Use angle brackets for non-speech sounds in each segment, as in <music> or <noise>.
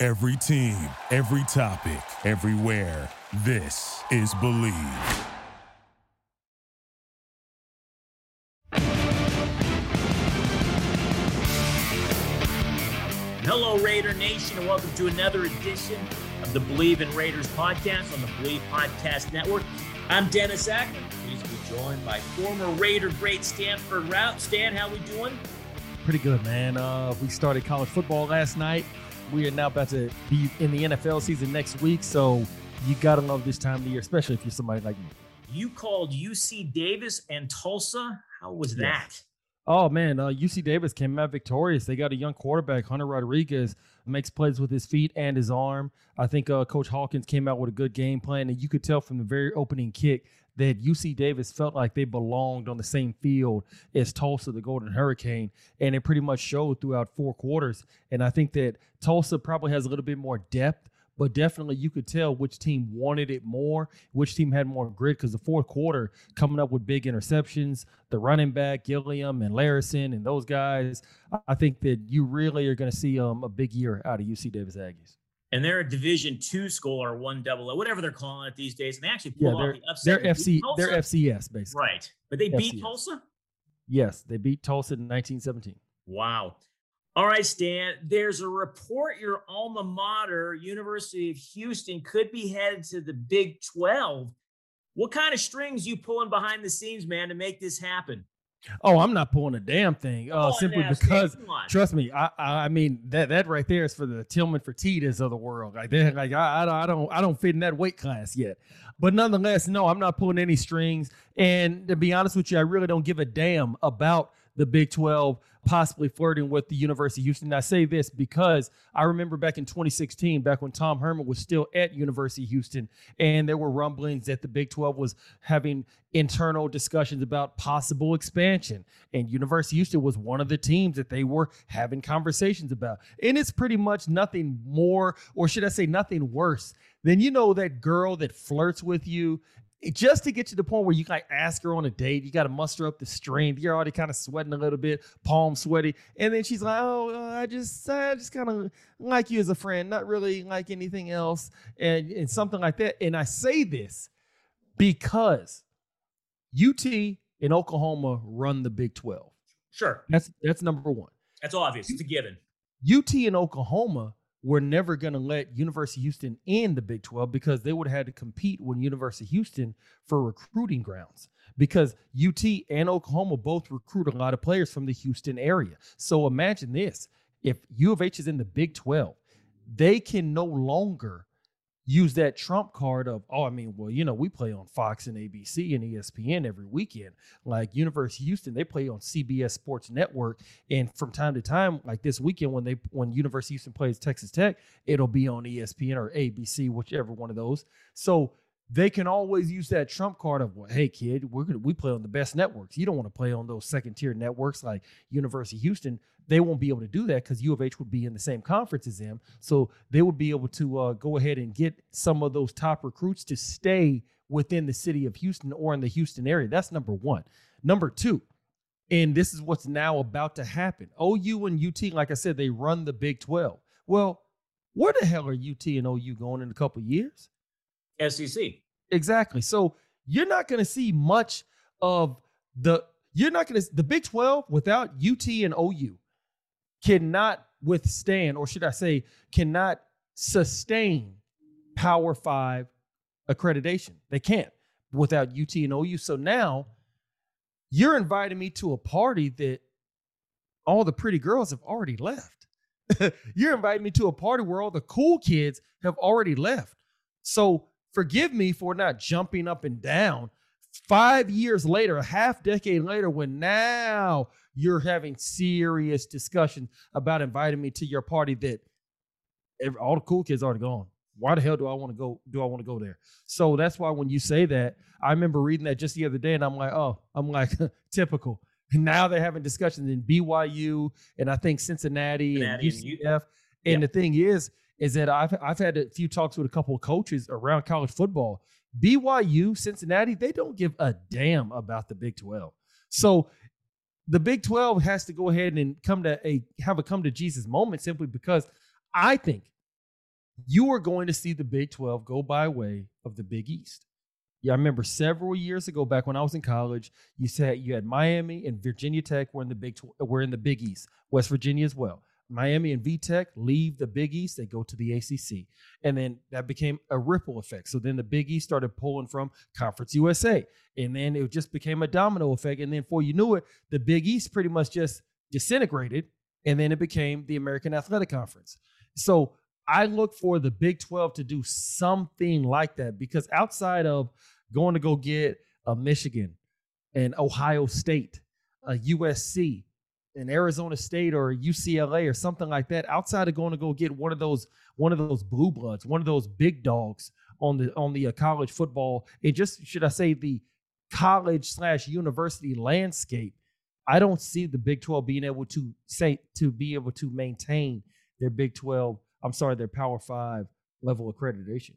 Every team, every topic, everywhere. This is Bleav. Hello, Raider Nation, and welcome to another edition of the Bleav in Raiders podcast on the Bleav Podcast Network. I'm Dennis Ackman. Please be joined by former Raider great Stanford Routt. Stan, how we doing? Pretty good, man. Uh, we started college football last night. We are now about to be in the NFL season next week, so you gotta love this time of the year, especially if you're somebody like me. You called UC Davis and Tulsa. How was that? Oh man, uh, UC Davis came out victorious. They got a young quarterback, Hunter Rodriguez, makes plays with his feet and his arm. I think uh, Coach Hawkins came out with a good game plan, and you could tell from the very opening kick that UC Davis felt like they belonged on the same field as Tulsa, the Golden Hurricane, and it pretty much showed throughout four quarters. And I think that Tulsa probably has a little bit more depth but definitely you could tell which team wanted it more, which team had more grit. Because the fourth quarter coming up with big interceptions, the running back Gilliam and Larison and those guys, I think that you really are going to see um, a big year out of UC Davis Aggies. And they're a Division two school or one double O, whatever they're calling it these days. And they actually pulled yeah, off the upset. They're FC. They're FCS basically. Right, but they beat Tulsa. Yes, they beat Tulsa in 1917. Wow. All right, Stan. There's a report your alma mater, University of Houston, could be headed to the Big 12. What kind of strings you pulling behind the scenes, man, to make this happen? Oh, I'm not pulling a damn thing. Uh, simply because, trust me, I, I mean that that right there is for the Tillman Fertittas of the world. Like they like I, I don't I don't I don't fit in that weight class yet. But nonetheless, no, I'm not pulling any strings. And to be honest with you, I really don't give a damn about the Big 12 possibly flirting with the University of Houston. And I say this because I remember back in 2016, back when Tom Herman was still at University of Houston, and there were rumblings that the Big 12 was having internal discussions about possible expansion. And University of Houston was one of the teams that they were having conversations about. And it's pretty much nothing more, or should I say nothing worse than you know that girl that flirts with you just to get to the point where you can like ask her on a date, you got to muster up the strength. You're already kind of sweating a little bit, palm sweaty, and then she's like, "Oh, uh, I just, I just kind of like you as a friend, not really like anything else," and and something like that. And I say this because UT and Oklahoma run the Big Twelve. Sure. That's that's number one. That's obvious. It's a given. UT and Oklahoma were never going to let University of Houston in the Big 12 because they would have had to compete with University of Houston for recruiting grounds because UT and Oklahoma both recruit a lot of players from the Houston area. So imagine this if U of H is in the Big 12, they can no longer use that trump card of, oh, I mean, well, you know, we play on Fox and ABC and ESPN every weekend. Like University Houston, they play on CBS Sports Network. And from time to time, like this weekend when they when University Houston plays Texas Tech, it'll be on ESPN or ABC, whichever one of those. So they can always use that trump card of, well, hey kid, we're gonna we play on the best networks. You don't want to play on those second tier networks like University of Houston. They won't be able to do that because U of H would be in the same conference as them. So they would be able to uh, go ahead and get some of those top recruits to stay within the city of Houston or in the Houston area. That's number one. Number two, and this is what's now about to happen. OU and UT, like I said, they run the Big 12. Well, where the hell are UT and OU going in a couple years? SEC. Exactly. So you're not going to see much of the. You're not going to the Big 12 without UT and OU cannot withstand, or should I say, cannot sustain Power Five accreditation. They can't without UT and OU. So now you're inviting me to a party that all the pretty girls have already left. <laughs> you're inviting me to a party where all the cool kids have already left. So forgive me for not jumping up and down five years later, a half decade later, when now you're having serious discussion about inviting me to your party that all the cool kids already gone. Why the hell do I want to go? Do I want to go there? So that's why when you say that, I remember reading that just the other day, and I'm like, oh, I'm like <laughs> typical. And now they're having discussions in BYU and I think Cincinnati, Cincinnati and UCF. And, and the thing is, is that I've I've had a few talks with a couple of coaches around college football. BYU, Cincinnati, they don't give a damn about the Big 12. So the Big 12 has to go ahead and come to a have a come to Jesus moment simply because I think you are going to see the Big 12 go by way of the Big East. Yeah, I remember several years ago, back when I was in college, you said you had Miami and Virginia Tech were in the Big were in the Big East, West Virginia as well. Miami and VTech leave the Big East, they go to the ACC. And then that became a ripple effect. So then the Big East started pulling from Conference USA. And then it just became a domino effect. And then before you knew it, the Big East pretty much just disintegrated. And then it became the American Athletic Conference. So I look for the Big 12 to do something like that because outside of going to go get a Michigan and Ohio State, a USC, an Arizona State or UCLA or something like that, outside of going to go get one of those one of those blue bloods, one of those big dogs on the on the uh, college football, and just should I say the college slash university landscape, I don't see the Big Twelve being able to say to be able to maintain their Big Twelve. I'm sorry, their Power Five level accreditation.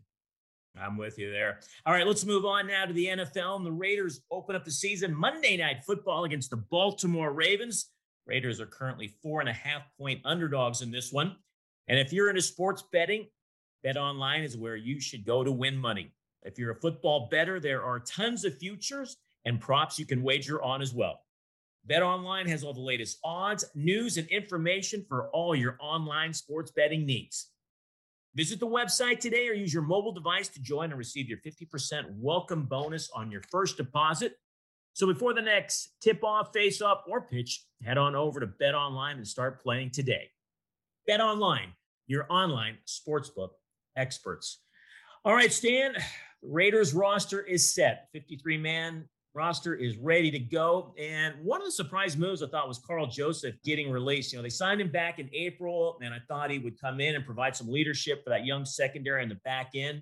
I'm with you there. All right, let's move on now to the NFL. And the Raiders open up the season Monday Night Football against the Baltimore Ravens. Raiders are currently four and a half point underdogs in this one. And if you're into sports betting, Bet Online is where you should go to win money. If you're a football better, there are tons of futures and props you can wager on as well. Bet Online has all the latest odds, news, and information for all your online sports betting needs. Visit the website today or use your mobile device to join and receive your 50% welcome bonus on your first deposit. So before the next tip off, face off, or pitch, head on over to Bet Online and start playing today. Bet Online, your online sportsbook experts. All right, Stan, Raiders roster is set. 53 man roster is ready to go. And one of the surprise moves I thought was Karl Joseph getting released. You know, they signed him back in April, and I thought he would come in and provide some leadership for that young secondary in the back end.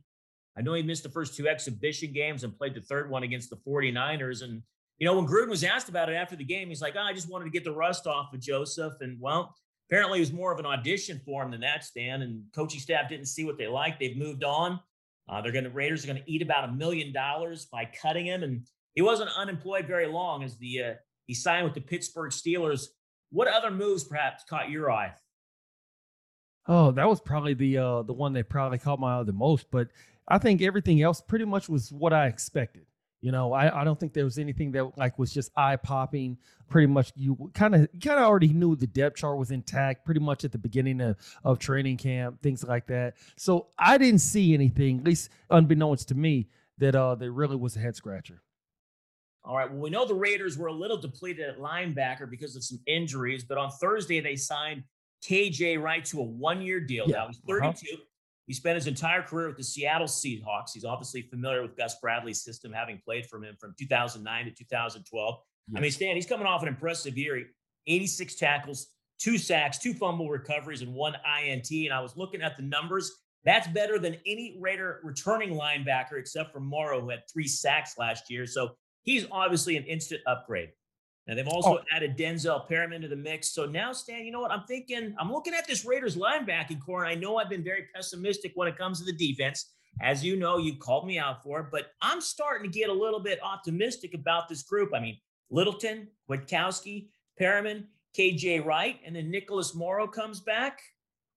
I know he missed the first two exhibition games and played the third one against the 49ers. And you know, when Gruden was asked about it after the game, he's like, oh, I just wanted to get the rust off of Joseph. And well, apparently it was more of an audition for him than that, Stan. And coaching staff didn't see what they liked. They've moved on. Uh, they're going to Raiders are going to eat about a million dollars by cutting him, and he wasn't unemployed very long as the uh, he signed with the Pittsburgh Steelers. What other moves perhaps caught your eye? Oh, that was probably the uh, the one that probably caught my eye the most. But I think everything else pretty much was what I expected. You know, I, I don't think there was anything that like was just eye popping. Pretty much, you kind of kind of already knew the depth chart was intact. Pretty much at the beginning of, of training camp, things like that. So I didn't see anything, at least unbeknownst to me, that uh that really was a head scratcher. All right. Well, we know the Raiders were a little depleted at linebacker because of some injuries, but on Thursday they signed KJ Wright to a one-year deal. Yeah. Now he's 32. Uh-huh. He spent his entire career with the Seattle Seahawks. He's obviously familiar with Gus Bradley's system, having played from him from 2009 to 2012. Yes. I mean, Stan, he's coming off an impressive year 86 tackles, two sacks, two fumble recoveries, and one INT. And I was looking at the numbers. That's better than any Raider returning linebacker except for Morrow, who had three sacks last year. So he's obviously an instant upgrade. And they've also oh. added Denzel Perryman to the mix. So now, Stan, you know what? I'm thinking, I'm looking at this Raiders linebacking corps, and I know I've been very pessimistic when it comes to the defense. As you know, you called me out for it, but I'm starting to get a little bit optimistic about this group. I mean, Littleton, Kwiatkoski, Perryman, KJ Wright, and then Nicholas Morrow comes back.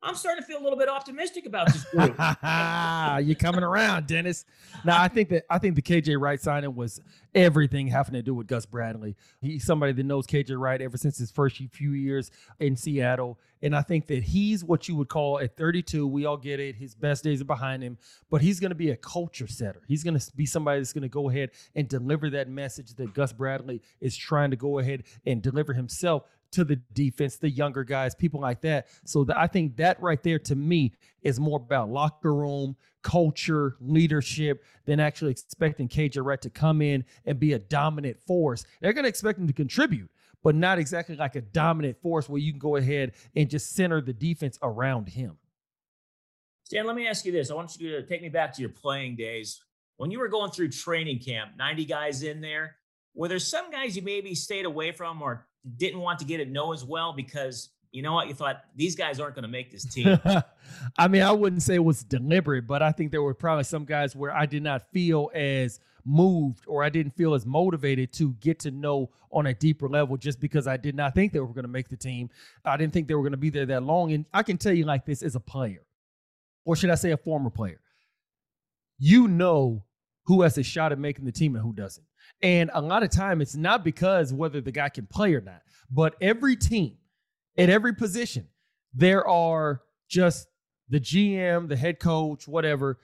I'm starting to feel a little bit optimistic about this group. <laughs> You're coming around, Dennis. Now, I think that I think the KJ Wright signing was everything having to do with Gus Bradley. He's somebody that knows KJ Wright ever since his first few years in Seattle, and I think that he's what you would call at 32. We all get it; his best days are behind him, but he's going to be a culture setter. He's going to be somebody that's going to go ahead and deliver that message that Gus Bradley is trying to go ahead and deliver himself to the defense, the younger guys, people like that. So the, I think that right there to me is more about locker room, culture, leadership than actually expecting KJ Wright to come in and be a dominant force. They're going to expect him to contribute, but not exactly like a dominant force where you can go ahead and just center the defense around him. Stan, let me ask you this. I want you to take me back to your playing days. When you were going through training camp, 90 guys in there, were there some guys you maybe stayed away from or didn't want to get to know as well because you know what? You thought these guys aren't going to make this team. <laughs> I mean, I wouldn't say it was deliberate, but I think there were probably some guys where I did not feel as moved or I didn't feel as motivated to get to know on a deeper level just because I did not think they were going to make the team. I didn't think they were going to be there that long. And I can tell you like this as a player, or should I say a former player, you know who has a shot at making the team and who doesn't. And a lot of time it's not because whether the guy can play or not, but every team at every position, there are just the GM, the head coach, whatever,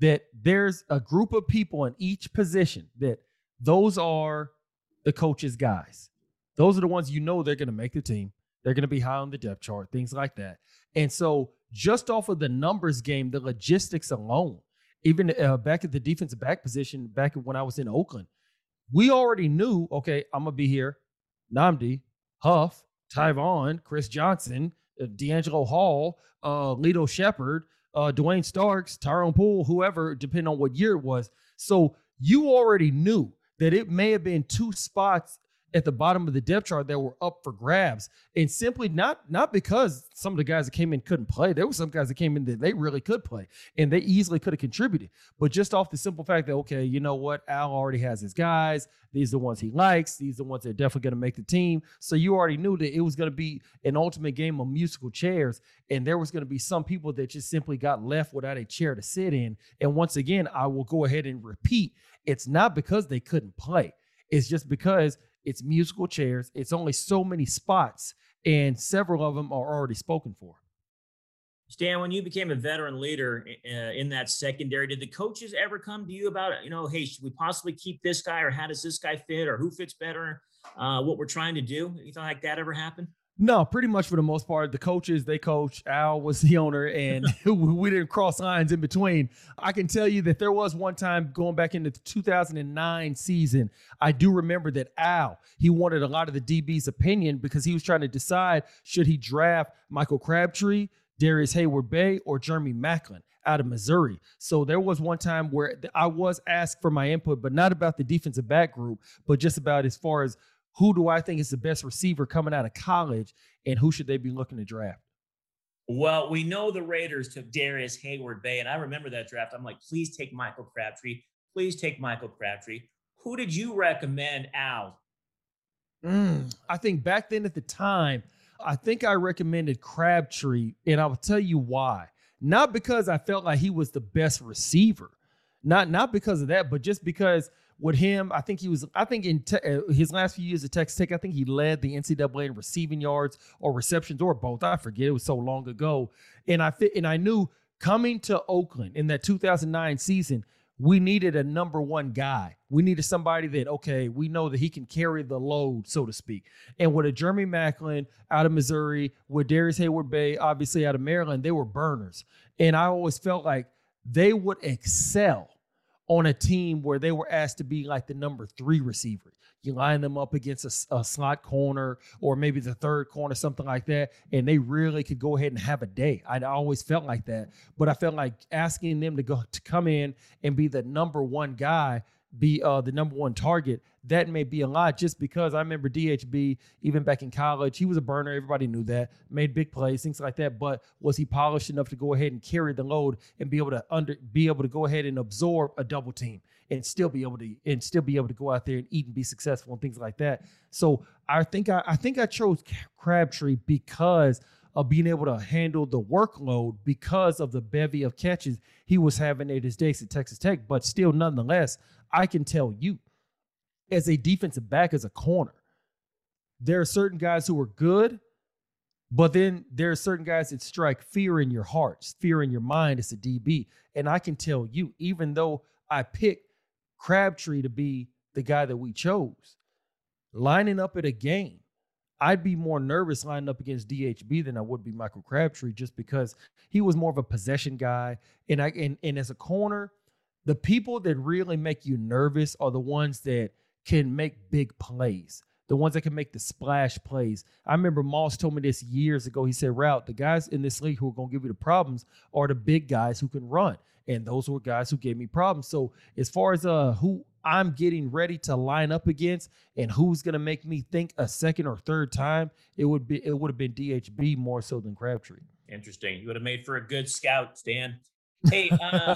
that there's a group of people in each position that those are the coach's guys. Those are the ones you know they're going to make the team. They're going to be high on the depth chart, things like that. And so, just off of the numbers game, the logistics alone, even uh, back at the defensive back position, back when I was in Oakland, we already knew, okay, I'm to be here. Nnamdi, Huff, Tyvon, Chris Johnson, uh, DeAngelo Hall, uh, Lito Sheppard, uh, Duane Starks, Tyrone Poole, whoever, depending on what year it was. So you already knew that it may have been two spots at the bottom of the depth chart that were up for grabs, and simply not not because some of the guys that came in couldn't play. There were some guys that came in that they really could play, and they easily could have contributed. But just off the simple fact that okay, you know what, Al already has his guys. These are the ones he likes. These are the ones that are definitely going to make the team. So you already knew that it was going to be an ultimate game of musical chairs, and there was going to be some people that just simply got left without a chair to sit in. And once again, I will go ahead and repeat: it's not because they couldn't play. It's just because it's musical chairs. It's only so many spots, and several of them are already spoken for. Stan, when you became a veteran leader uh, in that secondary, did the coaches ever come to you about, you know, hey, should we possibly keep this guy, or how does this guy fit, or who fits better? Uh, what we're trying to do? Anything like that ever happened? No, pretty much for the most part, the coaches they coach. Al was the owner, and <laughs> <laughs> we didn't cross lines in between. I can tell you that there was one time going back into the 2009 season. I do remember that Al he wanted a lot of the DB's opinion because he was trying to decide should he draft Michael Crabtree, Darrius Heyward-Bey, or Jeremy Maclin out of Missouri. So there was one time where I was asked for my input, but not about the defensive back group, but just about as far as who do I think is the best receiver coming out of college and who should they be looking to draft? Well, we know the Raiders took Darrius Heyward-Bey, and I remember that draft. I'm like, please take Michael Crabtree. Please take Michael Crabtree. Who did you recommend, Al? Mm, I think back then at the time, I think I recommended Crabtree, and I will tell you why. Not because I felt like he was the best receiver, not not because of that, but just because – with him, I think he was. I think in te- uh, his last few years at Texas Tech, I think he led the NCAA in receiving yards or receptions or both. I forget. It was so long ago, and I fit. And I knew coming to Oakland in that 2009 season, we needed a number one guy. We needed somebody that okay, we know that he can carry the load, so to speak. And with a Jeremy Maclin out of Missouri, with Darrius Heyward-Bey, obviously out of Maryland, they were burners. And I always felt like they would excel on a team where they were asked to be like the number three receiver. You line them up against a, a, slot corner or maybe the third corner, something like that, and they really could go ahead and have a day. I always felt like that, but I felt like asking them to go to come in and be the number one guy be uh, the number one target, that may be a lot just because I remember DHB, even back in college, he was a burner. Everybody knew that, made big plays, things like that. But was he polished enough to go ahead and carry the load and be able to under be able to go ahead and absorb a double team and still be able to and still be able to go out there and eat and be successful and things like that. So I think I, I think I chose Crabtree because of being able to handle the workload because of the bevy of catches he was having at his days at Texas Tech. But still, nonetheless, I can tell you, as a defensive back, as a corner, there are certain guys who are good, but then there are certain guys that strike fear in your heart, fear in your mind as a DB. And I can tell you, even though I picked Crabtree to be the guy that we chose, lining up at a game, I'd be more nervous lining up against DHB than I would be Michael Crabtree just because he was more of a possession guy. And I and, and as a corner, the people that really make you nervous are the ones that can make big plays. the ones that can make the splash plays. I remember Moss told me this years ago. He said, Routt, the guys in this league who are going to give you the problems are the big guys who can run. And those were guys who gave me problems. So as far as uh who I'm getting ready to line up against and who's gonna make me think a second or third time, it would be it would have been DHB more so than Crabtree. Interesting. You would have made for a good scout, Stan. Hey, <laughs> uh,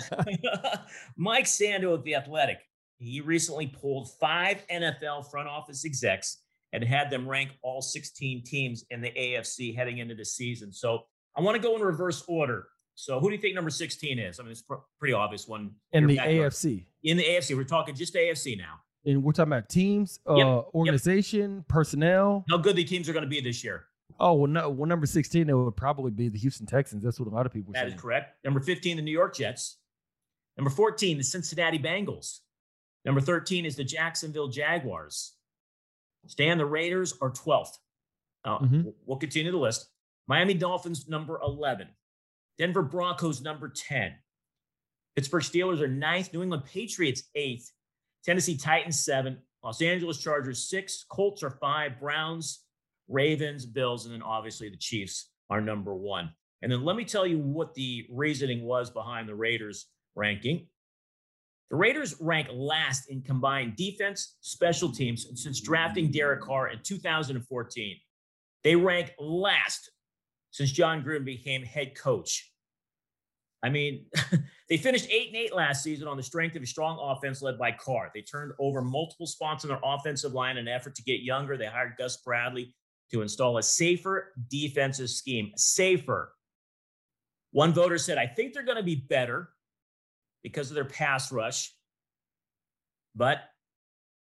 <laughs> Mike Sando of The Athletic. He recently pulled five NFL front office execs and had them rank all 16 teams in the AFC heading into the season. So I want to go in reverse order. So who do you think number 16 is? I mean, it's a pretty obvious one. In the. AFC. In the AFC. We're talking just AFC now. And we're talking about teams, uh, yep. organization, yep. personnel. How good the teams are going to be this year. Oh well, no. Well, number sixteen, it would probably be the Houston Texans. That's what a lot of people. That saying. is correct. Number fifteen, the New York Jets. Number fourteen, the Cincinnati Bengals. Number thirteen is the Jacksonville Jaguars. Stan, the Raiders are twelfth. Uh, mm-hmm. We'll continue the list. Miami Dolphins, number eleven. Denver Broncos, number ten. Pittsburgh Steelers are ninth. New England Patriots, eighth. Tennessee Titans, seven. Los Angeles Chargers, six. Colts are five. Browns Ravens, Bills, and then obviously the Chiefs are number one. And then let me tell you what the reasoning was behind the Raiders ranking. The Raiders rank last in combined defense, special teams since drafting Derek Carr in 2014. They rank last since Jon Gruden became head coach. I mean, <laughs> they finished eight and eight last season on the strength of a strong offense led by Carr. They turned over multiple spots on their offensive line in an effort to get younger. They hired Gus Bradley to install a safer defensive scheme. Safer. One voter said, I think they're going to be better because of their pass rush, but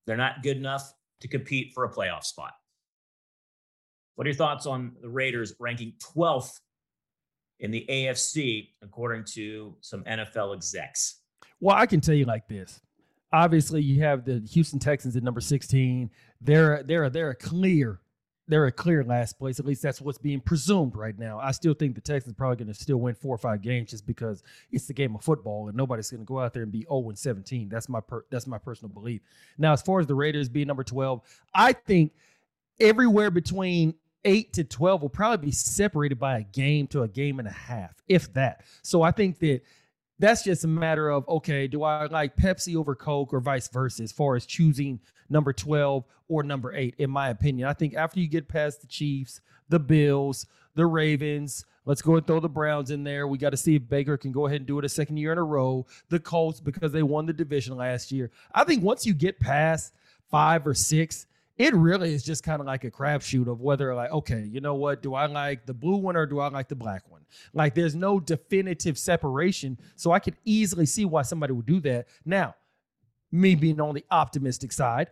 they're not good enough to compete for a playoff spot. What are your thoughts on the Raiders ranking 12th in the AFC, according to some NFL execs? Well, I can tell you like this. Obviously, you have the Houston Texans at number 16. They're they're they're a clear they're a clear last place. At least that's what's being presumed right now. I still think the Texans are probably going to still win four or five games just because it's the game of football and nobody's going to go out there and be 0 and 17. That's my per, that's my personal belief. Now, as far as the Raiders being number 12, I think everywhere between 8 to 12 will probably be separated by a game to a game and a half, if that. So I think that that's just a matter of okay, do I like Pepsi over Coke or vice versa as far as choosing number 12 or number 8 in my opinion. I think after you get past the Chiefs, the Bills, the Ravens, let's go and throw the Browns in there. We got to see if Baker can go ahead and do it a second year in a row. The Colts because they won the division last year. I think once you get past 5 or 6, it really is just kind of like a crapshoot of whether like okay you know what do i like the blue one or do i like the black one like there's no definitive separation so i could easily see why somebody would do that now me being on the optimistic side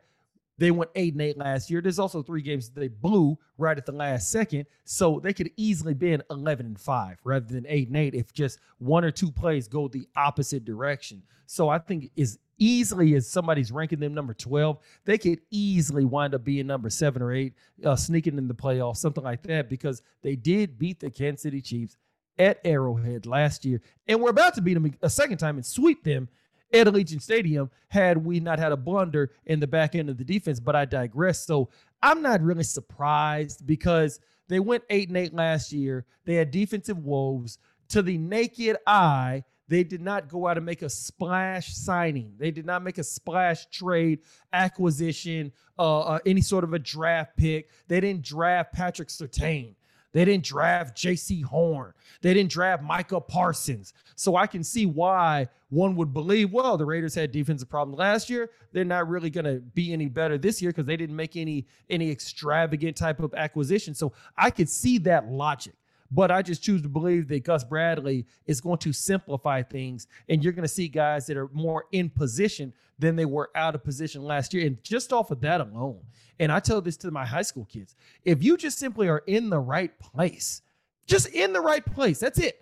they went eight and eight last year. There's also three games they blew right at the last second, so they could easily been eleven and five rather than eight and eight if just one or two plays go the opposite direction. So I think as easily as somebody's ranking them number twelve, they could easily wind up being number seven or eight, uh, sneaking in the playoffs, something like that, because they did beat the Kansas City Chiefs at Arrowhead last year, and we're about to beat them a second time and sweep them at Allegiant Stadium had we not had a blunder in the back end of the defense. But I digress. So I'm not really surprised because they went eight and eight last year. They had defensive woes. To the naked eye, they did not go out and make a splash signing. They did not make a splash trade, acquisition, uh, uh, any sort of a draft pick. They didn't draft Patrick Surtain. They didn't draft Jaycee Horn. They didn't draft Micah Parsons. So I can see why one would believe, well, the Raiders had defensive problems last year. They're not really going to be any better this year because they didn't make any any extravagant type of acquisition. So I could see that logic. But I just choose to believe that Gus Bradley is going to simplify things, and you're going to see guys that are more in position than they were out of position last year. And just off of that alone, and I tell this to my high school kids if you just simply are in the right place, just in the right place, that's it.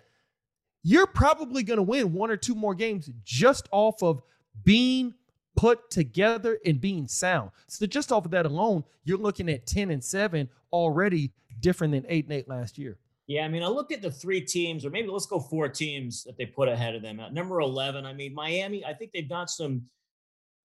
You're probably going to win one or two more games just off of being put together and being sound. So just off of that alone, you're looking at 10 and 7 already different than 8 and 8 last year. Yeah, I mean, I looked at the three teams, or maybe let's go four teams that they put ahead of them. At number 11, I mean, Miami, I think they've got some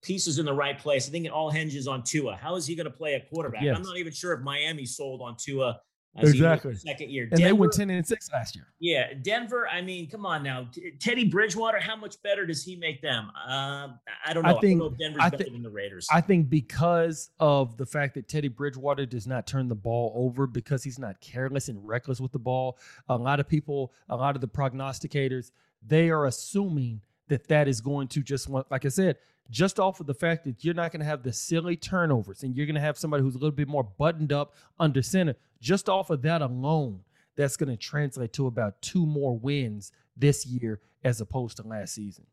pieces in the right place. I think it all hinges on Tua. How is he going to play a quarterback? Yes. I'm not even sure if Miami sold on Tua. Exactly. Second year. And they went 10 and 6 last year. Yeah. Denver, I mean, come on now. Teddy Bridgewater, how much better does he make them? Uh, I don't know. I think- don't know if Denver's I better than the Raiders. I think because of the fact that Teddy Bridgewater does not turn the ball over because he's not careless and reckless with the ball, a lot of people, a lot of the prognosticators, they are assuming that that is going to just want, like I said, just off of the fact that you're not going to have the silly turnovers and you're going to have somebody who's a little bit more buttoned up under center. Just off of that alone, that's going to translate to about two more wins this year as opposed to last season.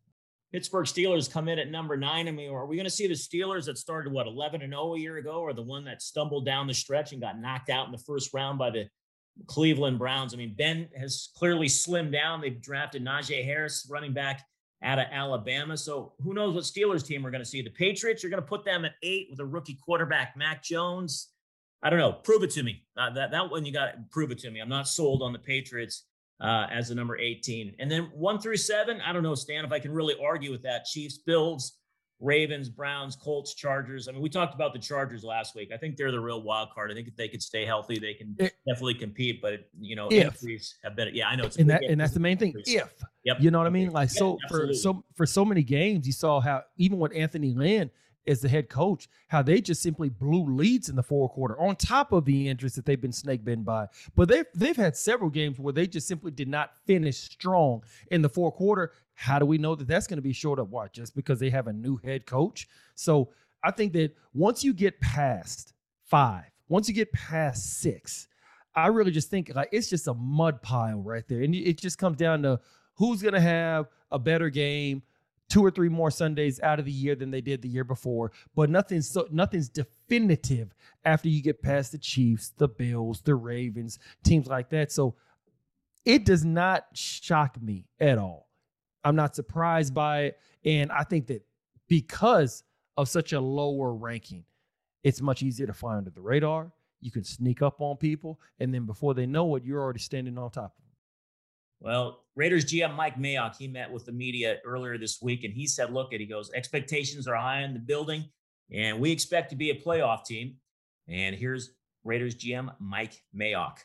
Pittsburgh Steelers come in at number nine. I mean, are we going to see the Steelers that started what 11 and 0 a year ago, or the one that stumbled down the stretch and got knocked out in the first round by the Cleveland Browns? I mean, Ben has clearly slimmed down. They've drafted Najee Harris, running back out of Alabama. So who knows what Steelers team we're going to see? The Patriots, you're going to put them at eight with a rookie quarterback, Mac Jones. I don't know. Prove it to me. Uh, that that one you got to prove it to me. I'm not sold on the Patriots uh, as the number 18. And then one through seven, I don't know, Stan, if I can really argue with that. Chiefs, Bills, Ravens, Browns, Colts, Chargers. I mean, we talked about the Chargers last week. I think they're the real wild card. I think if they could stay healthy, they can It- definitely compete. But you know, If. injuries have been. Yeah, I know. It's a and that and that's the main thing. If Yep. you know what I mean, like Yeah, so for so for so many games, you saw how even with Anthony Lynn as the head coach, how they just simply blew leads in the fourth quarter on top of the injuries that they've been snake bitten by. But they've they've had several games where they just simply did not finish strong in the fourth quarter. How do we know that that's going to be short of what? Just because they have a new head coach. So I think that once you get past five, once you get past six, I really just think like it's just a mud pile right there, and it just comes down to who's going to have a better game, two or three more Sundays out of the year than they did the year before. But nothing's so nothing's definitive after you get past the Chiefs, the Bills, the Ravens, teams like that. So it does not shock me at all. I'm not surprised by it, and I think that because of such a lower ranking, it's much easier to fly under the radar. You can sneak up on people, and then before they know it, you're already standing on top of them. Well, Raiders GM Mike Mayock, he met with the media earlier this week and he said, look, at he goes, expectations are high in the building and we expect to be a playoff team. And here's Raiders GM Mike Mayock.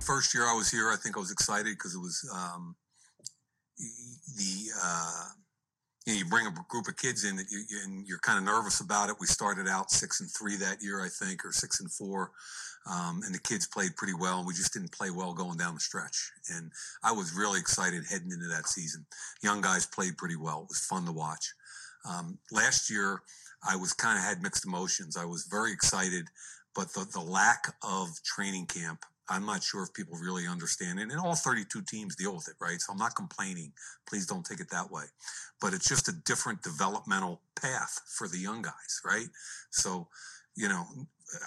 First year I was here, I think I was excited because it was um, the uh, you, know, you bring a group of kids in that you, and you're kind of nervous about it. We started out six and three that year, I think, or six and four, um, and the kids played pretty well. And we just didn't play well going down the stretch, and I was really excited heading into that season. Young guys played pretty well. It was fun to watch. Um, last year, I was kind of had mixed emotions. I was very excited, but the the lack of training camp I'm not sure if people really understand it. And all 32 teams deal with it, right? So I'm not complaining. Please don't take it that way. But it's just a different developmental path for the young guys, right? So, you know,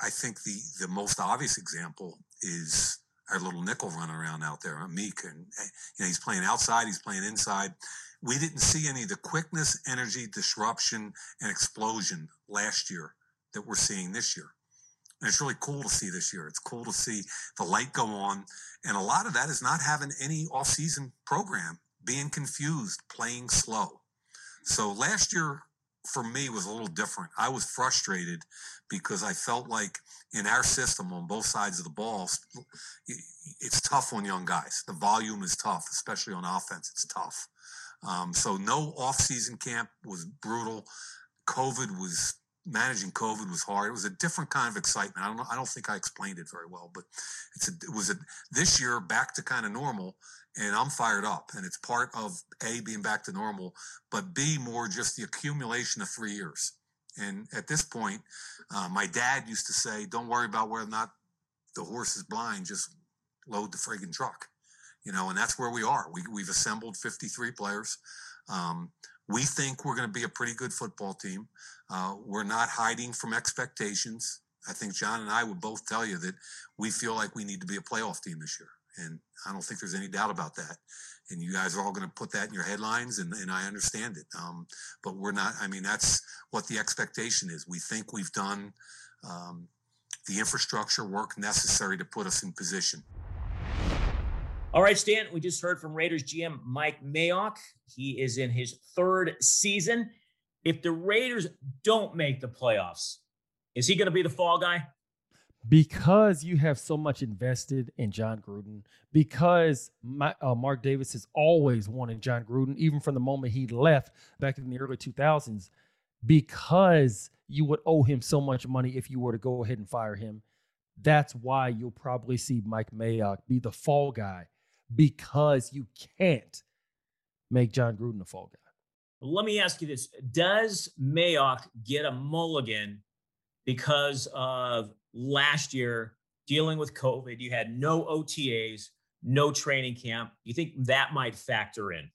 I think the the most obvious example is our little nickel running around out there, Meek, and eh, you know he's playing outside, he's playing inside. We didn't see any of the quickness, energy, disruption, and explosion last year that we're seeing this year. And it's really cool to see this year. It's cool to see the light go on. And a lot of that is not having any off-season program, being confused, playing slow. So last year for me was a little different. I was frustrated because I felt like in our system on both sides of the ball, it's tough on young guys. The volume is tough, especially on offense. It's tough. Um, so no off-season camp was brutal. COVID was managing COVID was hard. It was a different kind of excitement. I don't know. I don't think I explained it very well, but it's a, it was a this year back to kind of normal, and I'm fired up. And it's part of a being back to normal, but b more just the accumulation of three years. And at this point, uh, my dad used to say, "Don't worry about whether or not the horse is blind. Just load the friggin' truck." You know, and that's where we are. We, we've assembled 53 players. Um, we think we're going to be a pretty good football team. Uh, we're not hiding from expectations. I think Jon and I would both tell you that we feel like we need to be a playoff team this year. And I don't think there's any doubt about that. And you guys are all going to put that in your headlines, and, and I understand it. Um, but we're not, I mean, that's what the expectation is. We think we've done um, the infrastructure work necessary to put us in position. All right, Stan, we just heard from Raiders GM Mike Mayock. He is in his third season. If the Raiders don't make the playoffs, is he going to be the fall guy? Because you have so much invested in Jon Gruden, because my, uh, Mark Davis has always wanted Jon Gruden, even from the moment he left back in the early 2000s, because you would owe him so much money if you were to go ahead and fire him. That's why you'll probably see Mike Mayock be the fall guy because you can't make Jon Gruden the fall guy. Let me ask you this Does Mayock get a mulligan because of last year dealing with COVID? You had no OTAs, no training camp. You think that might factor in?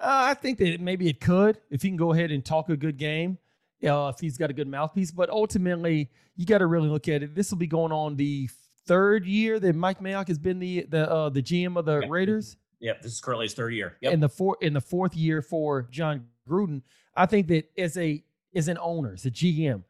Uh, I think that maybe it could if he can go ahead and talk a good game. Uh, if he's got a good mouthpiece, but ultimately you got to really look at it. This will be going on the third year that Mike Mayock has been the the uh, the GM of the Raiders. Yep, this is currently his third year. Yep. In the four in the fourth year for Jon Gruden, I think that as a as an owner, as a GM,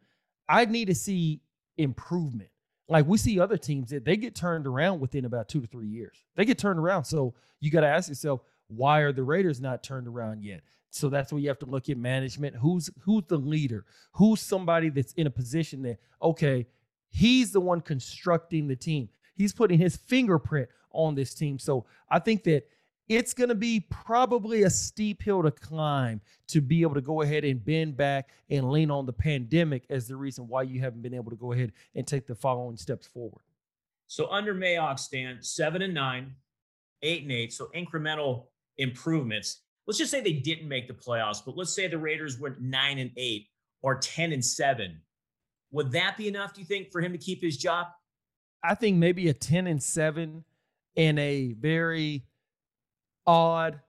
I need to see improvement. Like we see other teams that they get turned around within about two to three years. They get turned around. So you got to ask yourself, why are the Raiders not turned around yet? So that's where you have to look at management. Who's who's the leader? Who's somebody that's in a position that okay, he's the one constructing the team. He's putting his fingerprint on this team. So I think that it's going to be probably a steep hill to climb to be able to go ahead and bend back and lean on the pandemic as the reason why you haven't been able to go ahead and take the following steps forward. So under Mayock's stand, seven and nine, eight and eight. So incremental improvements. Let's just say they didn't make the playoffs, but let's say the Raiders went nine and eight or 10 and seven. Would that be enough, do you think, for him to keep his job? I think maybe a 10 and seven in a very odd,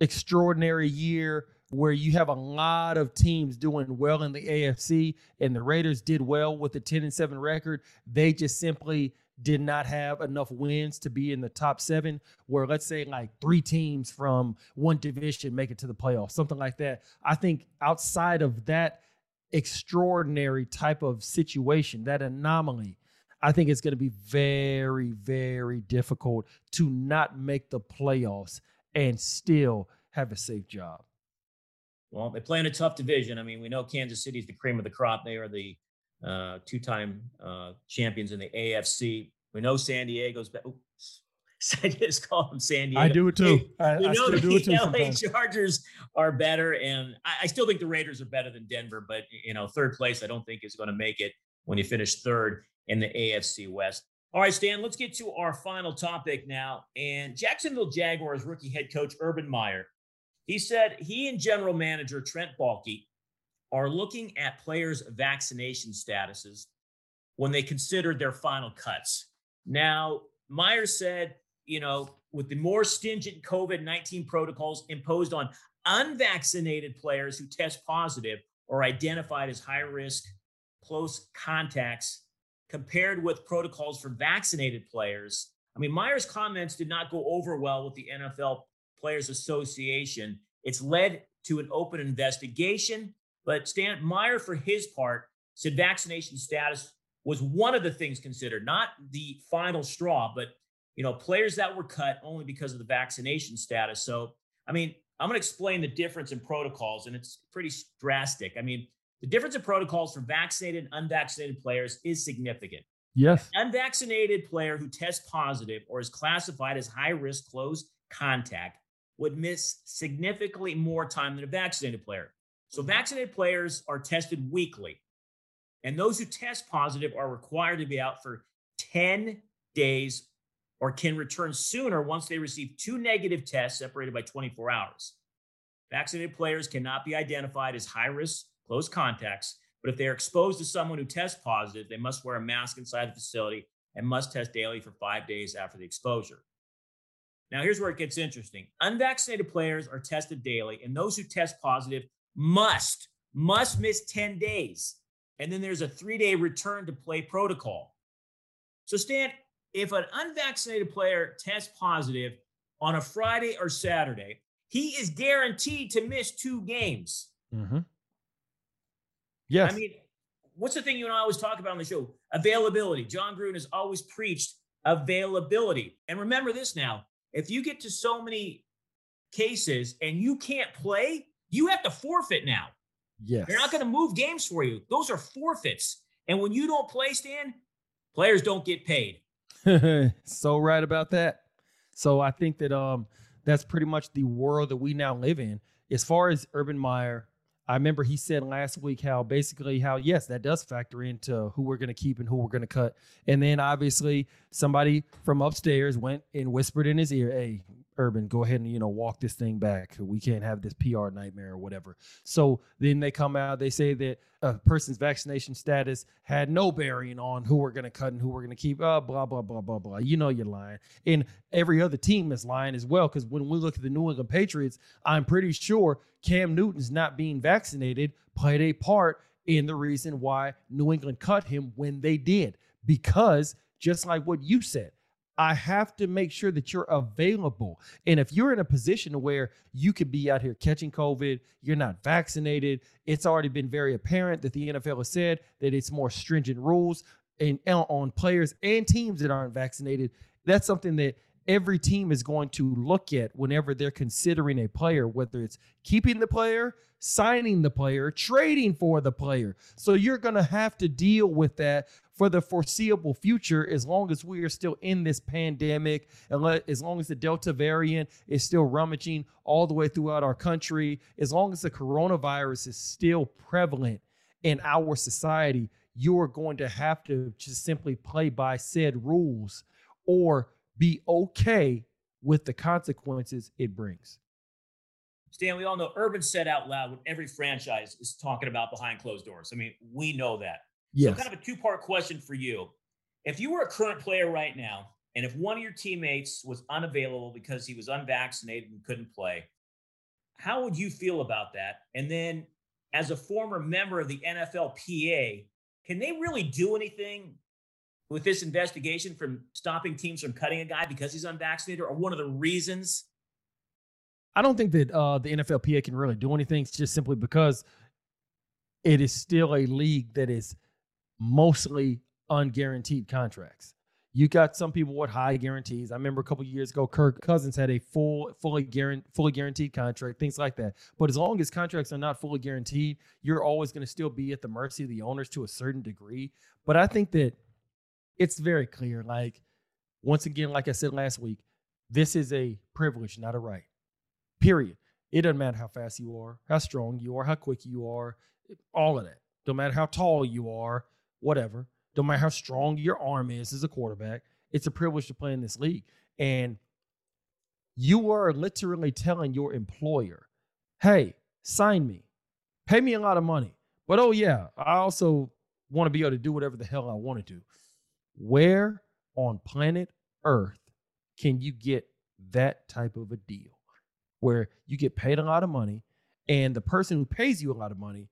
extraordinary year where you have a lot of teams doing well in the AFC and the Raiders did well with the 10 and 7 record. They just simply did not have enough wins to be in the top seven, where let's say like three teams from one division make it to the playoffs, something like that. I think outside of that extraordinary type of situation, that anomaly, I think it's going to be very, very difficult to not make the playoffs and still have a safe job. Well, they play in a tough division. I mean, we know Kansas City's the cream of the crop. They are the uh, two-time uh, champions in the AFC. We know San Diego's. Be- <laughs> I just call them San Diego. I do it too. I, <laughs> we I know the do it too LA sometimes. Chargers are better, and I, I still think the Raiders are better than Denver. But you know, third place, I don't think is going to make it when you finish third in the AFC West. All right, Stan, let's get to our final topic now. And Jacksonville Jaguars rookie head coach Urban Meyer, he said he and general manager Trent Baalke are looking at players' vaccination statuses when they consider their final cuts. Now, Meyer said, you know, with the more stringent COVID 19 protocols imposed on unvaccinated players who test positive or identified as high risk close contacts compared with protocols for vaccinated players. I mean, Meyer's comments did not go over well with the NFL Players Association. It's led to an open investigation, but Stan Meyer, for his part, said vaccination status was one of the things considered, not the final straw, but you know, players that were cut only because of the vaccination status. So, I mean, I'm going to explain the difference in protocols, and it's pretty drastic. I mean, the difference in protocols for vaccinated and unvaccinated players is significant. Yes. An unvaccinated player who tests positive or is classified as high risk close contact would miss significantly more time than a vaccinated player. So, vaccinated players are tested weekly, and those who test positive are required to be out for 10 days or can return sooner once they receive two negative tests separated by 24 hours. Vaccinated players cannot be identified as high risk close contacts, but if they are exposed to someone who tests positive, they must wear a mask inside the facility and must test daily for five days after the exposure. Now, here's where it gets interesting. Unvaccinated players are tested daily, and those who test positive must, must miss 10 days. And then there's a three day return to play protocol. So, Stan, if an unvaccinated player tests positive on a Friday or Saturday, he is guaranteed to miss two games. Mm-hmm. Yes. I mean, what's the thing you and I always talk about on the show? Availability. Jon Gruden has always preached availability. And remember this now if you get to so many cases and you can't play, you have to forfeit now. Yes. They're not going to move games for you. Those are forfeits. And when you don't play, Stan, players don't get paid. <laughs> so right about that. So I think that um that's pretty much the world that we now live in. As far as Urban Meyer, I remember he said last week how basically how yes, that does factor into who we're going to keep and who we're going to cut. And then obviously somebody from upstairs went and whispered in his ear, "Hey, Urban, go ahead and you know walk this thing back. We can't have this PR nightmare or whatever." So then they come out, they say that a person's vaccination status had no bearing on who we're going to cut and who we're going to keep. Uh, blah blah blah blah blah. You know you're lying, and every other team is lying as well. Because when we look at the New England Patriots, I'm pretty sure Cam Newton's not being vaccinated played a part in the reason why New England cut him when they did. Because just like what you said, I have to make sure that you're available. And if you're in a position where you could be out here catching COVID, you're not vaccinated, it's already been very apparent that the NFL has said that it's more stringent rules and uh, on players and teams that aren't vaccinated. That's something that every team is going to look at whenever they're considering a player, whether it's keeping the player, signing the player, trading for the player. So you're going to have to deal with that for the foreseeable future as long as we are still in this pandemic, as long as the Delta variant is still rummaging all the way throughout our country, as long as the coronavirus is still prevalent in our society, you are going to have to just simply play by said rules or be okay with the consequences it brings. Stan, we all know Urban said out loud what every franchise is talking about behind closed doors. I mean, we know that. Yes. So, kind of a two part question for you. If you were a current player right now, and if one of your teammates was unavailable because he was unvaccinated and couldn't play, how would you feel about that? And then, as a former member of the NFLPA, can they really do anything with this investigation from stopping teams from cutting a guy because he's unvaccinated or one of the reasons? I don't think that uh, the NFLPA can really do anything just simply because it is still a league that is mostly unguaranteed contracts. You got some people with high guarantees. I remember a couple years ago, Kirk Cousins had a full, fully guaranteed, fully guaranteed contract, things like that. But as long as contracts are not fully guaranteed, you're always going to still be at the mercy of the owners to a certain degree. But I think that it's very clear. Like, once again, like I said last week, this is a privilege, not a right. Period. It doesn't matter how fast you are, how strong you are, how quick you are, all of that. Don't matter how tall you are, whatever. Don't matter how strong your arm is as a quarterback. It's a privilege to play in this league. And you are literally telling your employer, hey, sign me, pay me a lot of money. But oh, yeah, I also want to be able to do whatever the hell I want to do. Where on planet Earth can you get that type of a deal where you get paid a lot of money and the person who pays you a lot of money,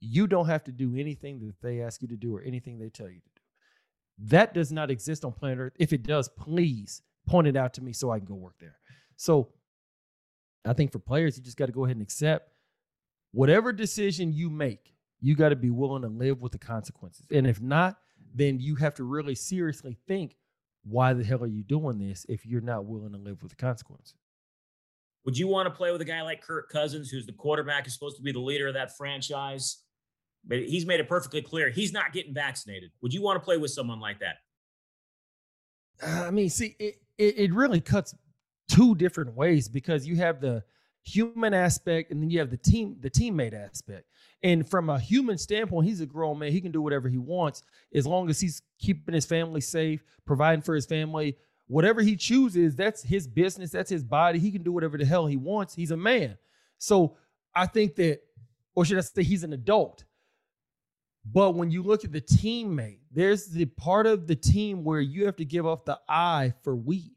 you don't have to do anything that they ask you to do or anything they tell you to do? That does not exist on planet Earth. If it does, please point it out to me so I can go work there. So I think for players, you just got to go ahead and accept whatever decision you make, you got to be willing to live with the consequences. And if not, then you have to really seriously think why the hell are you doing this if you're not willing to live with the consequences? Would you want to play with a guy like Kirk Cousins, who's the quarterback, is supposed to be the leader of that franchise? But he's made it perfectly clear he's not getting vaccinated. Would you want to play with someone like that? Uh, I mean, see, it, it, it really cuts two different ways because you have the human aspect and then you have the team the teammate aspect. And from a human standpoint he's a grown man. He can do whatever he wants as long as he's keeping his family safe providing for his family. Whatever he chooses that's his business that's his body. He can do whatever the hell he wants. He's a man. So i think that or should i say he's an adult. But when you look at the teammate there's the part of the team where you have to give up the i for we.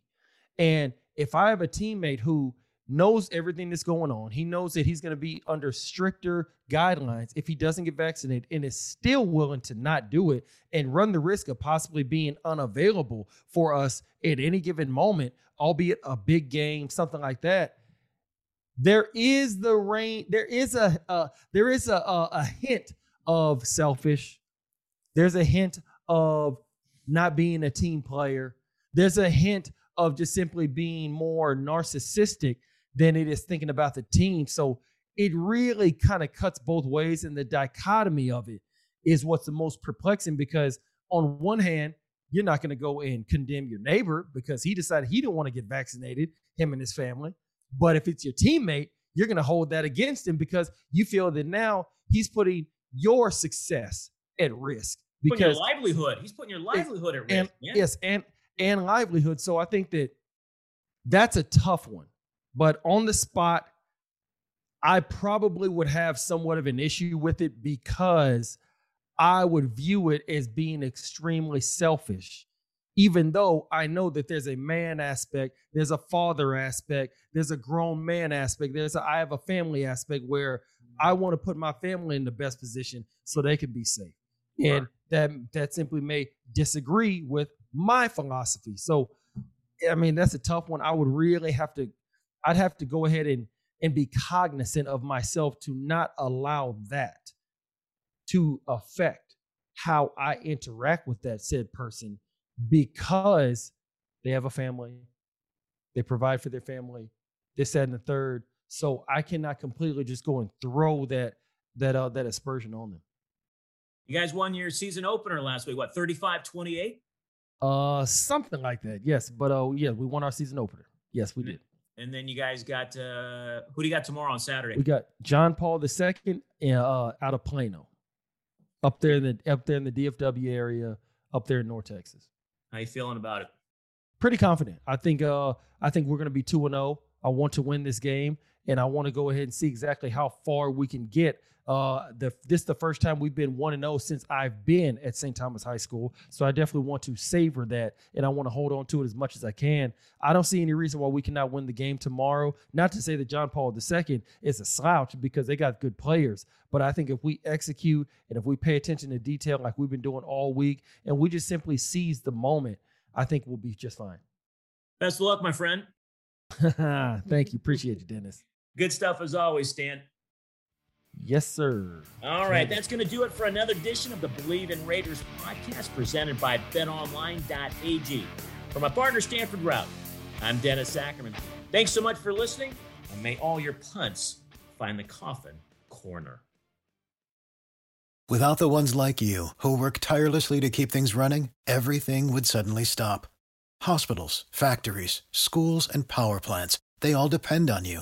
And if i have a teammate who knows everything that's going on. He knows that he's going to be under stricter guidelines if he doesn't get vaccinated and is still willing to not do it and run the risk of possibly being unavailable for us at any given moment, albeit a big game, something like that. There is the rain. There is a uh, there is a, a a hint of selfish. There's a hint of not being a team player. There's a hint of just simply being more narcissistic than it is thinking about the team. So it really kind of cuts both ways. And the dichotomy of it is what's the most perplexing because, on one hand, you're not going to go and condemn your neighbor because he decided he didn't want to get vaccinated, him and his family. But if it's your teammate, you're going to hold that against him because you feel that now he's putting your success at risk because your livelihood. He's putting your livelihood at risk. And, Yes, and and livelihood. So I think that that's a tough one. But on the spot, I probably would have somewhat of an issue with it because I would view it as being extremely selfish. Even though I know that there's a man aspect, there's a father aspect, there's a grown man aspect, there's a I have a family aspect where I mm-hmm. want to put my family in the best position so they can be safe. And that that simply may disagree with my philosophy. So I mean that's a tough one. I would really have to I'd have to go ahead and and be cognizant of myself to not allow that to affect how I interact with that said person because they have a family, they provide for their family, this, that, and the third. So I cannot completely just go and throw that that uh that aspersion on them. You guys won your season opener last week. What, 35 28? Uh, something like that. Yes, but uh, yeah, we won our season opener. Yes, we did. And then you guys got uh, who do you got tomorrow on Saturday? We got John Paul II uh, out of Plano, up there in the up there in the DFW area, up there in North Texas. How you feeling about it? Pretty confident. I think uh, I think we're going to be two and zero. Oh. I want to win this game, and I want to go ahead and see exactly how far we can get uh, the this is the first time we've been one and zero oh since I've been at St. Thomas High School, so I definitely want to savor that, and I want to hold on to it as much as I can. I don't see any reason why we cannot win the game tomorrow. Not to say that John Paul II is a slouch because they got good players, but I think if we execute and if we pay attention to detail like we've been doing all week, and we just simply seize the moment, I think we'll be just fine. Best of luck, my friend. <laughs> Thank you. Appreciate you, Dennis. Good stuff as always, Stan. Yes, sir. All right, that's going to do it for another edition of the Bleav in Raiders podcast presented by betonline.ag. For my partner, Stanford Routt, I'm Dennis Ackerman. Thanks so much for listening, and may all your punts find the coffin corner. Without the ones like you, who work tirelessly to keep things running, everything would suddenly stop. Hospitals, factories, schools, and power plants, they all depend on you.